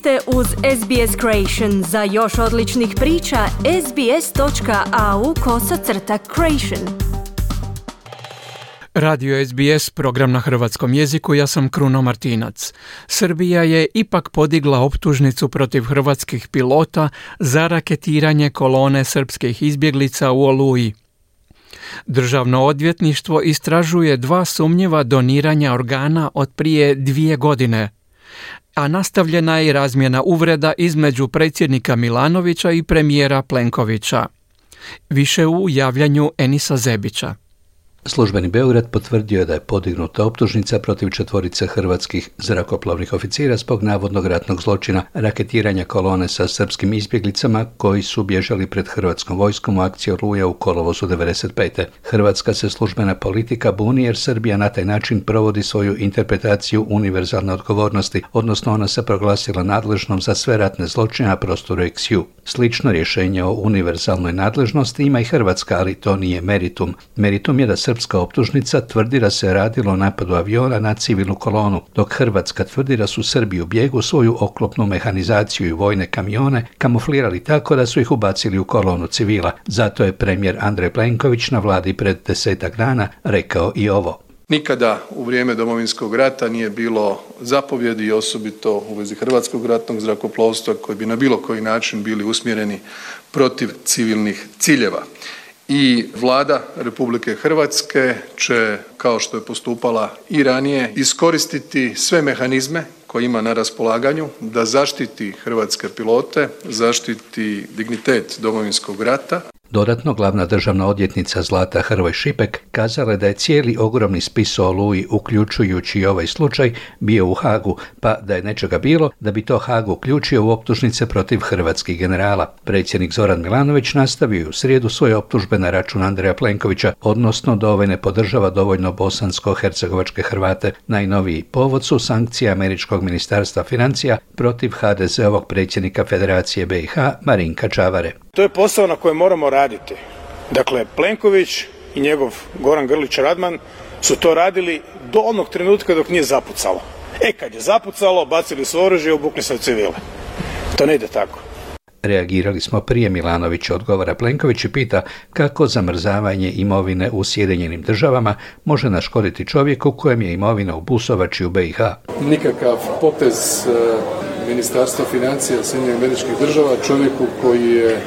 ste uz SBS Creation. Za još odličnih priča, sbs.au kosacrta creation. Radio SBS, program na hrvatskom jeziku, ja sam Kruno Martinac. Srbija je ipak podigla optužnicu protiv hrvatskih pilota za raketiranje kolone srpskih izbjeglica u Oluji. Državno odvjetništvo istražuje dva sumnjiva doniranja organa od prije dvije godine – a nastavljena je i razmjena uvreda između predsjednika Milanovića i premijera Plenkovića. Više u javljanju Enisa Zebića. Službeni Beograd potvrdio je da je podignuta optužnica protiv četvorice hrvatskih zrakoplovnih oficira zbog navodnog ratnog zločina raketiranja kolone sa srpskim izbjeglicama koji su bježali pred hrvatskom vojskom u akciji Oluja u kolovozu 95. Hrvatska se službena politika buni jer Srbija na taj način provodi svoju interpretaciju univerzalne odgovornosti, odnosno ona se proglasila nadležnom za sve ratne zločine na prostoru XU. Slično rješenje o univerzalnoj nadležnosti ima i Hrvatska, ali to nije meritum. Meritum je da srpska optužnica tvrdi da se radilo o napadu aviona na civilnu kolonu, dok Hrvatska tvrdi da su Srbi u bijegu svoju oklopnu mehanizaciju i vojne kamione kamuflirali tako da su ih ubacili u kolonu civila. Zato je premijer Andrej Plenković na vladi pred desetak dana rekao i ovo. Nikada u vrijeme Domovinskog rata nije bilo zapovjedi osobito u vezi Hrvatskog ratnog zrakoplovstva koji bi na bilo koji način bili usmjereni protiv civilnih ciljeva i Vlada Republike Hrvatske će kao što je postupala i ranije iskoristiti sve mehanizme koje ima na raspolaganju da zaštiti hrvatske pilote, zaštiti dignitet Domovinskog rata Dodatno, glavna državna odjetnica Zlata Hrvoj Šipek kazala da je cijeli ogromni spis o Oluji, uključujući i ovaj slučaj, bio u Hagu, pa da je nečega bilo da bi to Hagu uključio u optužnice protiv hrvatskih generala. Predsjednik Zoran Milanović nastavio u srijedu svoje optužbe na račun Andreja Plenkovića, odnosno da ovaj ne podržava dovoljno bosansko-hercegovačke Hrvate. Najnoviji povod su sankcije Američkog ministarstva financija protiv HDZ-ovog predsjednika Federacije BiH Marinka Čavare. To je posao na kojem moramo raditi. Dakle, Plenković i njegov Goran Grlić Radman su to radili do onog trenutka dok nije zapucalo. E, kad je zapucalo, bacili su oružje i obukli se u civile. To ne ide tako. Reagirali smo prije Milanović odgovara Plenković i pita kako zamrzavanje imovine u Sjedinjenim državama može naškoditi čovjeku kojem je imovina u Busovači u BiH. Nikakav potez Ministarstva financija Sjedinjenih američkih država, čovjeku koji je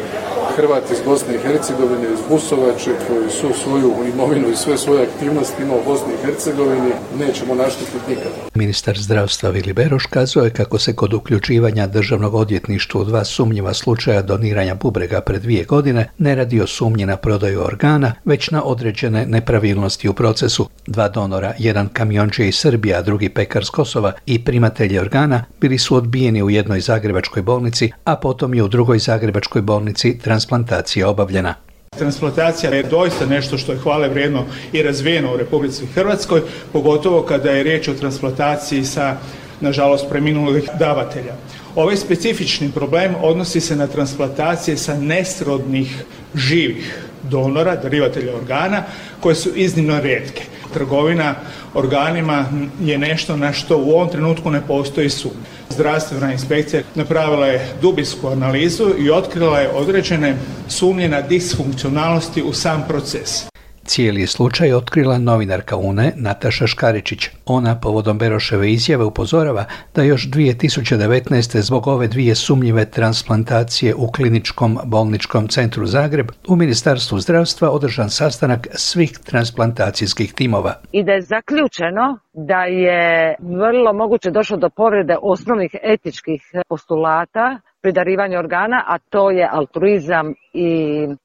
Hrvat iz Bosne i Hercegovine, iz Busovače, koji su svoju imovinu i sve svoje aktivnosti imao u Bosni i Hercegovini, nećemo naštetiti nikada. Ministar zdravstva Vili Beroš kazuje kako se kod uključivanja državnog odvjetništva u dva sumnjiva slučaja doniranja bubrega pred dvije godine ne radi o sumnji na prodaju organa, već na određene nepravilnosti u procesu. Dva donora, jedan kamionče iz Srbija, a drugi pekar s Kosova i primatelji organa bili su odbijeni u jednoj zagrebačkoj bolnici, a potom je u drugoj zagrebačkoj bolnici transplantacija obavljena. Transplantacija je doista nešto što je hvale vrijedno i razvijeno u Republici Hrvatskoj, pogotovo kada je riječ o transplantaciji sa nažalost preminulih davatelja. Ovaj specifični problem odnosi se na transplantacije sa nesrodnih živih donora, darivatelja organa, koje su iznimno rijetke. Trgovina organima je nešto na što u ovom trenutku ne postoji sumnja. Zdravstvena inspekcija napravila je dubinsku analizu i otkrila je određene sumnje na disfunkcionalnosti u sam proces. Cijeli je slučaj otkrila novinarka UNE Nataša Škaričić. Ona povodom Beroševe izjave upozorava da još 2019. zbog ove dvije sumnjive transplantacije u kliničkom bolničkom centru Zagreb u Ministarstvu zdravstva održan sastanak svih transplantacijskih timova. I da je zaključeno da je vrlo moguće došlo do povrede osnovnih etičkih postulata pri darivanju organa, a to je altruizam i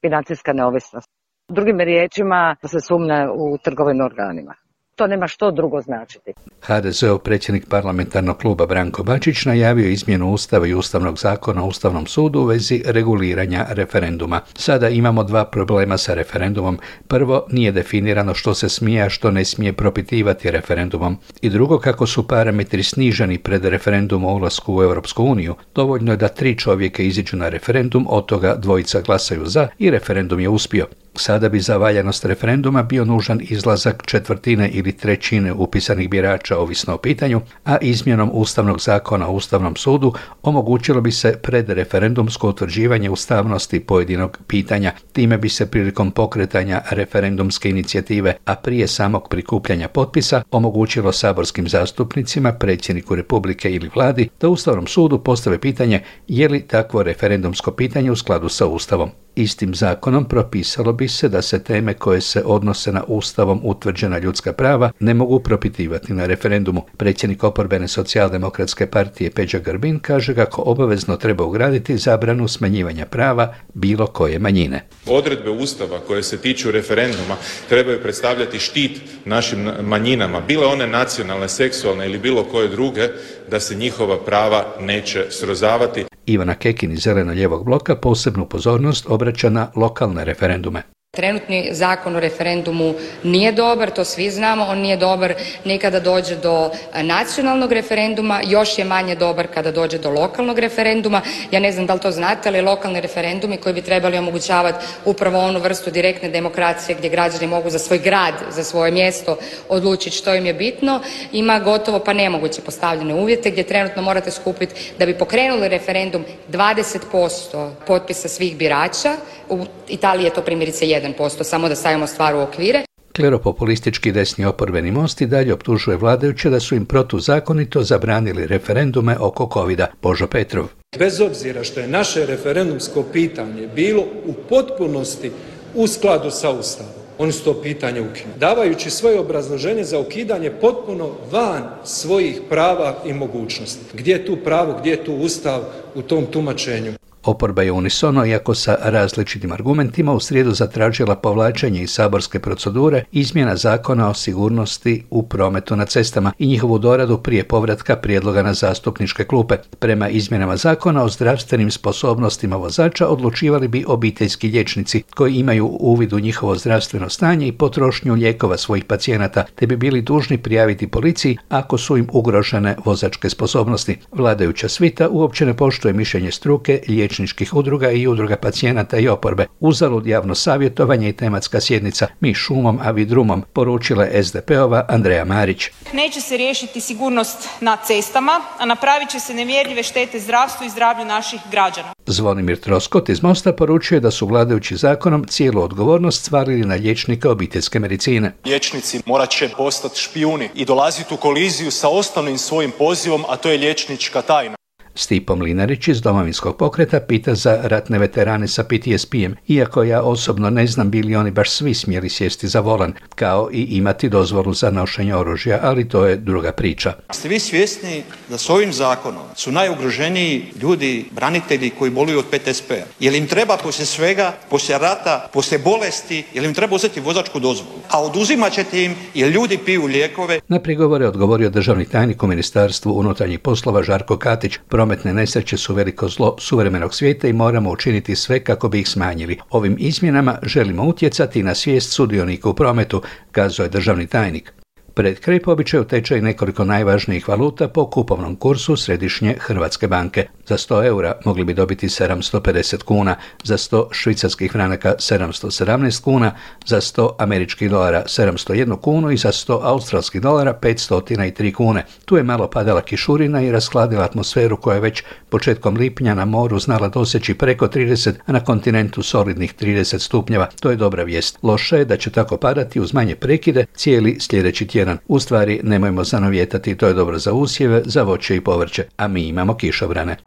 financijska neovisnost. Drugim riječima se sumnja u trgovinu organima. To nema što drugo značiti. HDZ-ov predsjednik parlamentarnog kluba Branko Bačić najavio izmjenu Ustava i Ustavnog zakona o Ustavnom sudu u vezi reguliranja referenduma. Sada imamo dva problema sa referendumom. Prvo, nije definirano što se smije, a što ne smije propitivati referendumom. I drugo, kako su parametri sniženi pred referendum o ulasku u Europsku uniju. Dovoljno je da tri čovjeka iziđu na referendum, od toga dvojica glasaju za i referendum je uspio. Sada bi za valjanost referenduma bio nužan izlazak četvrtine ili trećine upisanih birača ovisno o pitanju, a izmjenom Ustavnog zakona o Ustavnom sudu omogućilo bi se predreferendumsko utvrđivanje ustavnosti pojedinog pitanja. Time bi se prilikom pokretanja referendumske inicijative, a prije samog prikupljanja potpisa, omogućilo saborskim zastupnicima, predsjedniku Republike ili vladi da Ustavnom sudu postave pitanje je li takvo referendumsko pitanje u skladu sa Ustavom. Istim zakonom propisalo bi se da se teme koje se odnose na Ustavom utvrđena ljudska prava ne mogu propitivati na referendumu. Predsjednik oporbene socijaldemokratske partije Peđa Grbin kaže kako obavezno treba ugraditi zabranu smanjivanja prava bilo koje manjine. Odredbe Ustava koje se tiču referenduma trebaju predstavljati štit našim manjinama, bile one nacionalne, seksualne ili bilo koje druge, da se njihova prava neće srozavati. Ivana Kekin iz Zeleno-ljevog bloka posebnu pozornost obraća na lokalne referendume. Trenutni zakon o referendumu nije dobar, to svi znamo, on nije dobar ni kada dođe do nacionalnog referenduma, još je manje dobar kada dođe do lokalnog referenduma. Ja ne znam da li to znate, ali lokalni referendumi koji bi trebali omogućavati upravo onu vrstu direktne demokracije gdje građani mogu za svoj grad, za svoje mjesto odlučiti što im je bitno, ima gotovo pa nemoguće postavljene uvjete gdje trenutno morate skupiti da bi pokrenuli referendum 20% potpisa svih birača. U Italiji je to primjerice 1%, samo da stavimo stvar u okvire. Kleropopulistički desni oporbeni most i dalje optužuje vladajuće da su im protuzakonito zabranili referendume oko covida. Božo Petrov. Bez obzira što je naše referendumsko pitanje bilo u potpunosti u skladu sa Ustavom, oni su to pitanje ukinuli. Davajući svoje obrazloženje za ukidanje potpuno van svojih prava i mogućnosti. Gdje je tu pravo, gdje je tu Ustav u tom tumačenju? Oporba je unisono, iako sa različitim argumentima, u srijedu zatražila povlačenje iz saborske procedure izmjena zakona o sigurnosti u prometu na cestama i njihovu doradu prije povratka prijedloga na zastupničke klupe. Prema izmjenama zakona o zdravstvenim sposobnostima vozača odlučivali bi obiteljski liječnici koji imaju uvid u njihovo zdravstveno stanje i potrošnju lijekova svojih pacijenata, te bi bili dužni prijaviti policiji ako su im ugrožene vozačke sposobnosti. Vladajuća svita uopće ne poštuje mišljenje struke, liječničkih udruga i udruga pacijenata i oporbe. Uzalud javno savjetovanje i tematska sjednica Mi šumom, a vi drumom, poručila je SDP-ova Andreja Marić. Neće se riješiti sigurnost na cestama, a napravit će se nemjerljive štete zdravstvu i zdravlju naših građana. Zvonimir Troskot iz Mosta poručuje da su vladajući zakonom cijelu odgovornost stvarili na liječnika obiteljske medicine. Liječnici morat će postati špijuni i dolaziti u koliziju sa osnovnim svojim pozivom, a to je liječnička tajna. Stipo Mlinarić iz domovinskog pokreta pita za ratne veterane sa PTSP-em, iako ja osobno ne znam bili oni baš svi smjeli sjesti za volan, kao i imati dozvolu za nošenje oružja, ali to je druga priča. Ste vi svjesni da s ovim zakonom su najugroženiji ljudi, branitelji koji boluju od PTSP-a? Je li im treba poslije svega, poslije rata, poslije bolesti, je li im treba uzeti vozačku dozvolu? A oduzimat ćete im jer ljudi piju lijekove. Na prigovore odgovorio državni tajnik u Ministarstvu unutarnjih poslova Žarko Katić, Prometne nesreće su veliko zlo suvremenog svijeta i moramo učiniti sve kako bi ih smanjili. Ovim izmjenama želimo utjecati na svijest sudionika u prometu, kazao je državni tajnik. Pred kraj po običaju tečaj nekoliko najvažnijih valuta po kupovnom kursu Središnje Hrvatske banke. Za 100 eura mogli bi dobiti 750 kuna, za 100 švicarskih franaka 717 kuna, za 100 američkih dolara 701 kunu i za 100 australskih dolara 503 kune. Tu je malo padala kišurina i raskladila atmosferu koja je već početkom lipnja na moru znala doseći preko 30, a na kontinentu solidnih 30 stupnjeva. To je dobra vijest. Loše je da će tako padati uz manje prekide cijeli sljedeći tjedan. U stvari, nemojmo zanovjetati, to je dobro za usjeve, za voće i povrće, a mi imamo kišobrane.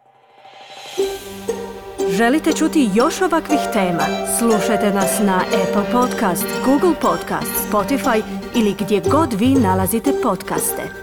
Želite čuti još ovakvih tema? Slušajte nas na Apple Podcast, Google Podcast, Spotify ili gdje god vi nalazite podcaste.